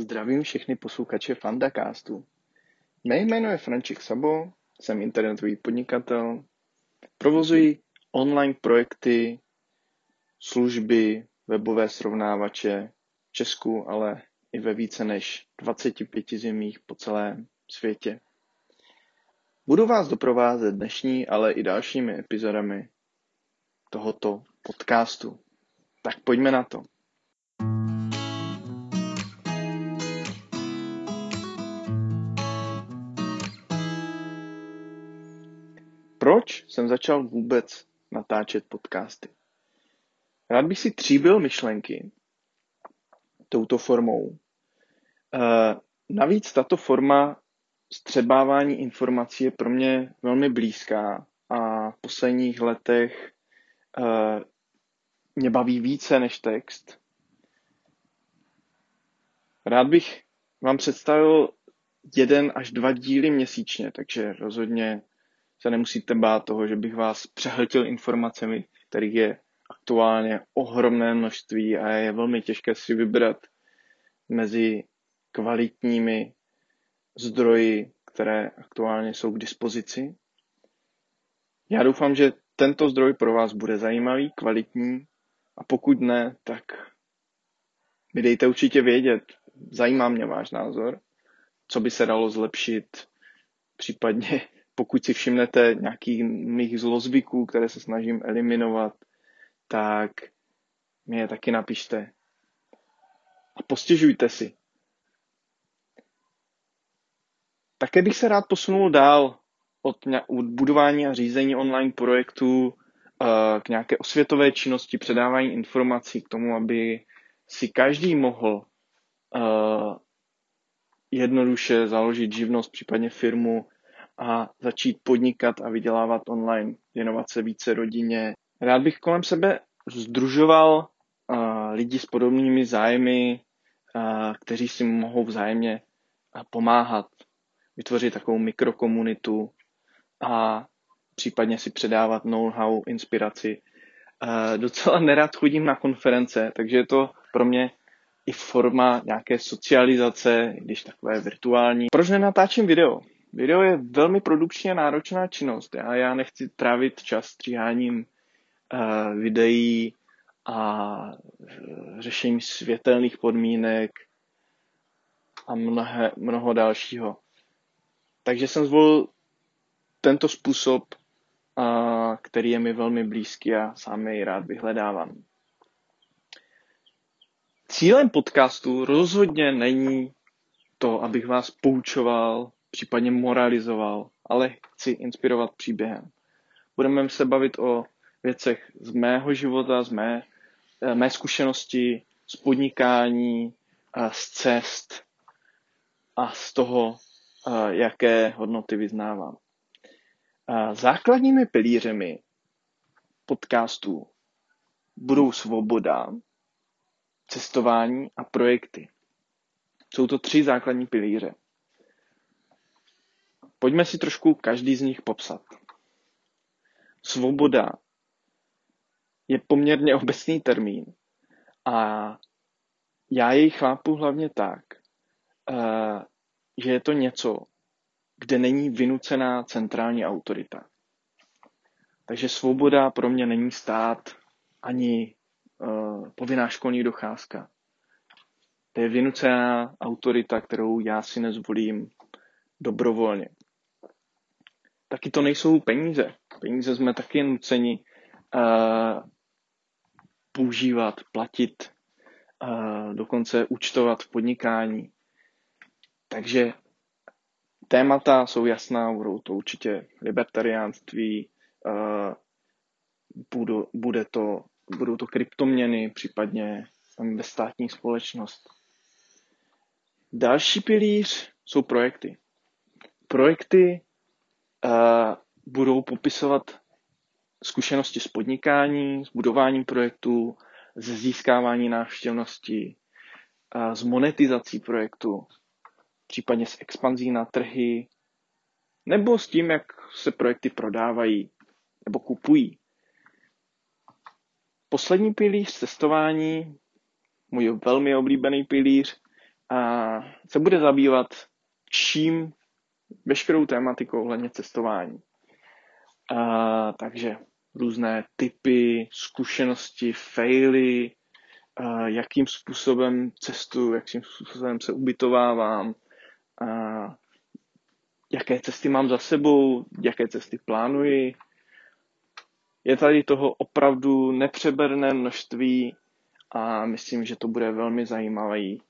Zdravím všechny posluchače Fandacastu. Mé jméno je Franček Sabo, jsem internetový podnikatel, provozuji online projekty, služby, webové srovnávače v Česku, ale i ve více než 25 zemích po celém světě. Budu vás doprovázet dnešní, ale i dalšími epizodami tohoto podcastu. Tak pojďme na to. Proč jsem začal vůbec natáčet podcasty? Rád bych si tříbil myšlenky touto formou. E, navíc tato forma střebávání informací je pro mě velmi blízká a v posledních letech e, mě baví více než text. Rád bych vám představil jeden až dva díly měsíčně, takže rozhodně se nemusíte bát toho, že bych vás přehltil informacemi, kterých je aktuálně ohromné množství a je velmi těžké si vybrat mezi kvalitními zdroji, které aktuálně jsou k dispozici. Já doufám, že tento zdroj pro vás bude zajímavý, kvalitní a pokud ne, tak mi dejte určitě vědět. Zajímá mě váš názor, co by se dalo zlepšit, případně pokud si všimnete nějakých mých zlozvyků, které se snažím eliminovat, tak mi je taky napište. A postěžujte si. Také bych se rád posunul dál od, budování a řízení online projektů eh, k nějaké osvětové činnosti, předávání informací k tomu, aby si každý mohl eh, jednoduše založit živnost, případně firmu a začít podnikat a vydělávat online, věnovat se více rodině. Rád bych kolem sebe združoval uh, lidi s podobnými zájmy, uh, kteří si mohou vzájemně uh, pomáhat, vytvořit takovou mikrokomunitu a případně si předávat know-how, inspiraci. Docela nerad chodím na konference, takže je to pro mě i forma nějaké socializace, když takové virtuální. Proč nenatáčím video? Video je velmi produkčně náročná činnost. Já, já nechci trávit čas stříháním uh, videí a uh, řešením světelných podmínek a mnohé, mnoho dalšího. Takže jsem zvolil tento způsob, uh, který je mi velmi blízký a sám jej rád vyhledávám. Cílem podcastu rozhodně není to, abych vás poučoval případně moralizoval, ale chci inspirovat příběhem. Budeme se bavit o věcech z mého života, z mé, eh, mé zkušenosti, z podnikání, z cest a z toho, eh, jaké hodnoty vyznávám. Základními pilířemi podcastů budou svoboda, cestování a projekty. Jsou to tři základní pilíře. Pojďme si trošku každý z nich popsat. Svoboda je poměrně obecný termín a já jej chápu hlavně tak, eh, že je to něco, kde není vynucená centrální autorita. Takže svoboda pro mě není stát ani uh, povinná školní docházka. To je vynucená autorita, kterou já si nezvolím dobrovolně taky to nejsou peníze. Peníze jsme taky nuceni uh, používat, platit, uh, dokonce účtovat v podnikání. Takže témata jsou jasná, budou to určitě libertariánství, uh, budu, bude to, budou to kryptoměny, případně ve státní společnost. Další pilíř jsou projekty. Projekty budou popisovat zkušenosti s podnikání, s budováním projektů, s získávání návštěvnosti, s monetizací projektu, případně s expanzí na trhy, nebo s tím, jak se projekty prodávají nebo kupují. Poslední pilíř cestování, můj velmi oblíbený pilíř, a se bude zabývat čím veškerou tématikou ohledně cestování. A, takže různé typy, zkušenosti, faily, jakým způsobem cestu, jakým způsobem se ubytovávám, a, jaké cesty mám za sebou, jaké cesty plánuji. Je tady toho opravdu nepřeberné množství a myslím, že to bude velmi zajímavý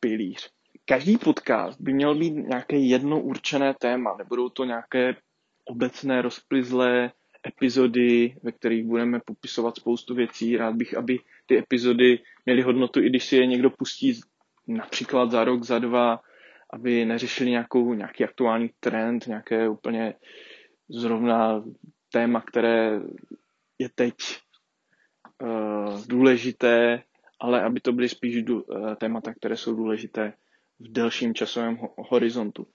pilíř. Každý podcast by měl být nějaké jedno určené téma, nebudou to nějaké obecné rozplizlé epizody, ve kterých budeme popisovat spoustu věcí. Rád bych, aby ty epizody měly hodnotu, i když si je někdo pustí například za rok, za dva, aby neřešili nějakou, nějaký aktuální trend, nějaké úplně zrovna téma, které je teď uh, důležité, ale aby to byly spíš dů, uh, témata, které jsou důležité v delším časovém ho- horizontu.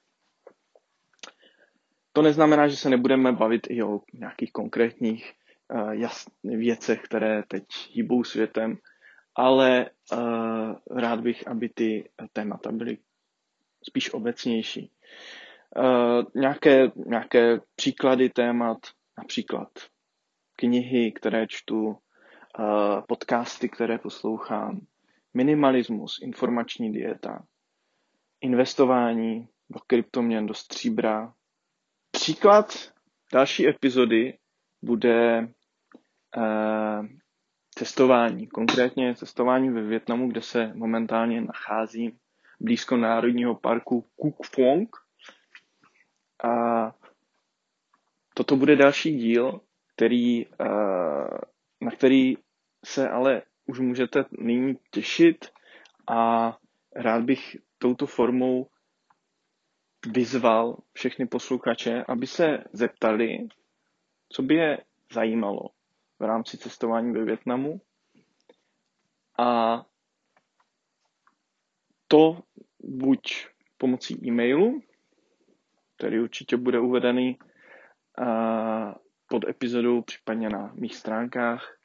To neznamená, že se nebudeme bavit i o nějakých konkrétních jas- věcech, které teď hýbou světem, ale uh, rád bych, aby ty témata byly spíš obecnější. Uh, nějaké, nějaké příklady témat, například knihy, které čtu, podcasty, které poslouchám, minimalismus, informační dieta, investování do kryptoměn, do stříbra. Příklad další epizody bude uh, cestování, konkrétně cestování ve Větnamu, kde se momentálně nacházím blízko Národního parku Kuk Phong. A toto bude další díl, který, na který se ale už můžete nyní těšit a rád bych touto formou vyzval všechny posluchače, aby se zeptali, co by je zajímalo v rámci cestování ve Větnamu a to buď pomocí e-mailu, který určitě bude uvedený pod epizodou, případně na mých stránkách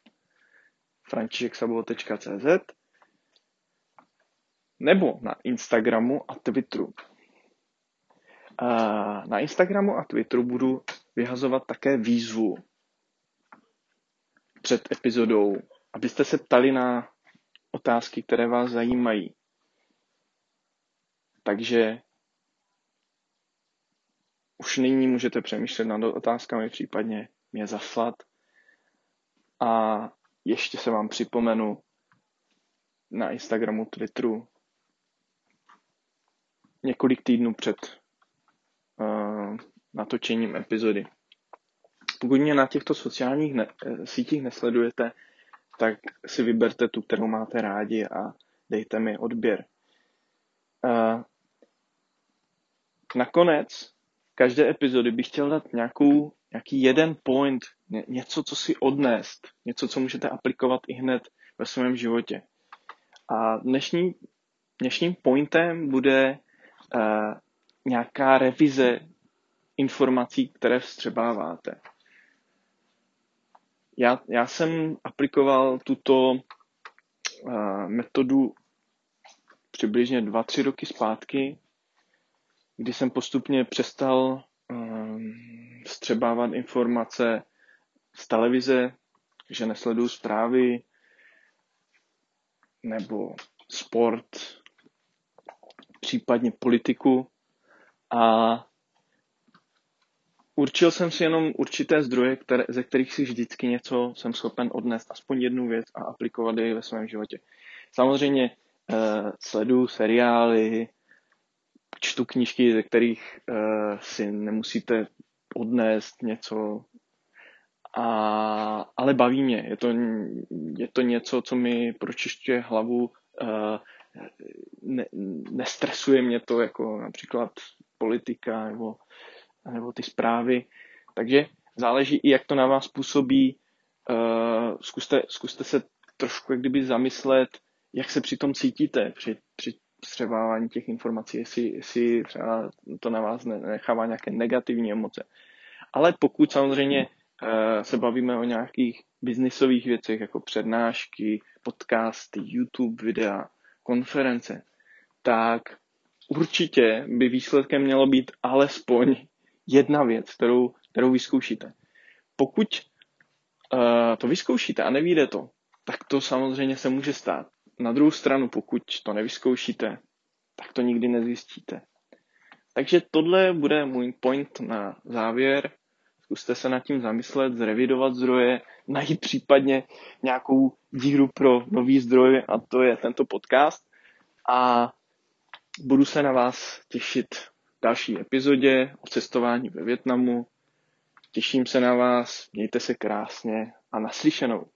františeksabo.cz nebo na Instagramu a Twitteru. Na Instagramu a Twitteru budu vyhazovat také výzvu před epizodou, abyste se ptali na otázky, které vás zajímají. Takže už nyní můžete přemýšlet nad otázkami, případně mě zaslat. A ještě se vám připomenu na Instagramu, Twitteru několik týdnů před uh, natočením epizody. Pokud mě na těchto sociálních ne- sítích nesledujete, tak si vyberte tu, kterou máte rádi a dejte mi odběr. Uh, nakonec každé epizody bych chtěl dát nějakou, nějaký jeden point, ně, něco, co si odnést, něco, co můžete aplikovat i hned ve svém životě. A dnešní, dnešním pointem bude nějaká revize informací, které vstřebáváte. Já, já jsem aplikoval tuto uh, metodu přibližně 2-3 roky zpátky kdy jsem postupně přestal um, střebávat informace z televize, že nesleduju zprávy nebo sport, případně politiku a určil jsem si jenom určité zdroje, které, ze kterých si vždycky něco jsem schopen odnést, aspoň jednu věc a aplikovat ji ve svém životě. Samozřejmě eh, sleduju seriály, čtu knížky, ze kterých uh, si nemusíte odnést něco, a, ale baví mě. Je to, je to něco, co mi pročišťuje hlavu, uh, ne, nestresuje mě to, jako například politika nebo, nebo ty zprávy. Takže záleží i, jak to na vás působí. Uh, zkuste, zkuste se trošku jak kdyby zamyslet, jak se při tom cítíte, při, při střebávání těch informací, jestli, jestli třeba to na vás nechává nějaké negativní emoce. Ale pokud samozřejmě uh, se bavíme o nějakých biznisových věcech, jako přednášky, podcasty, YouTube videa, konference, tak určitě by výsledkem mělo být alespoň jedna věc, kterou, kterou vyzkoušíte. Pokud uh, to vyzkoušíte a nevíde to, tak to samozřejmě se může stát. Na druhou stranu, pokud to nevyzkoušíte, tak to nikdy nezjistíte. Takže tohle bude můj point na závěr. Zkuste se nad tím zamyslet, zrevidovat zdroje, najít případně nějakou díru pro nový zdroj a to je tento podcast. A budu se na vás těšit v další epizodě o cestování ve Větnamu. Těším se na vás, mějte se krásně a naslyšenou.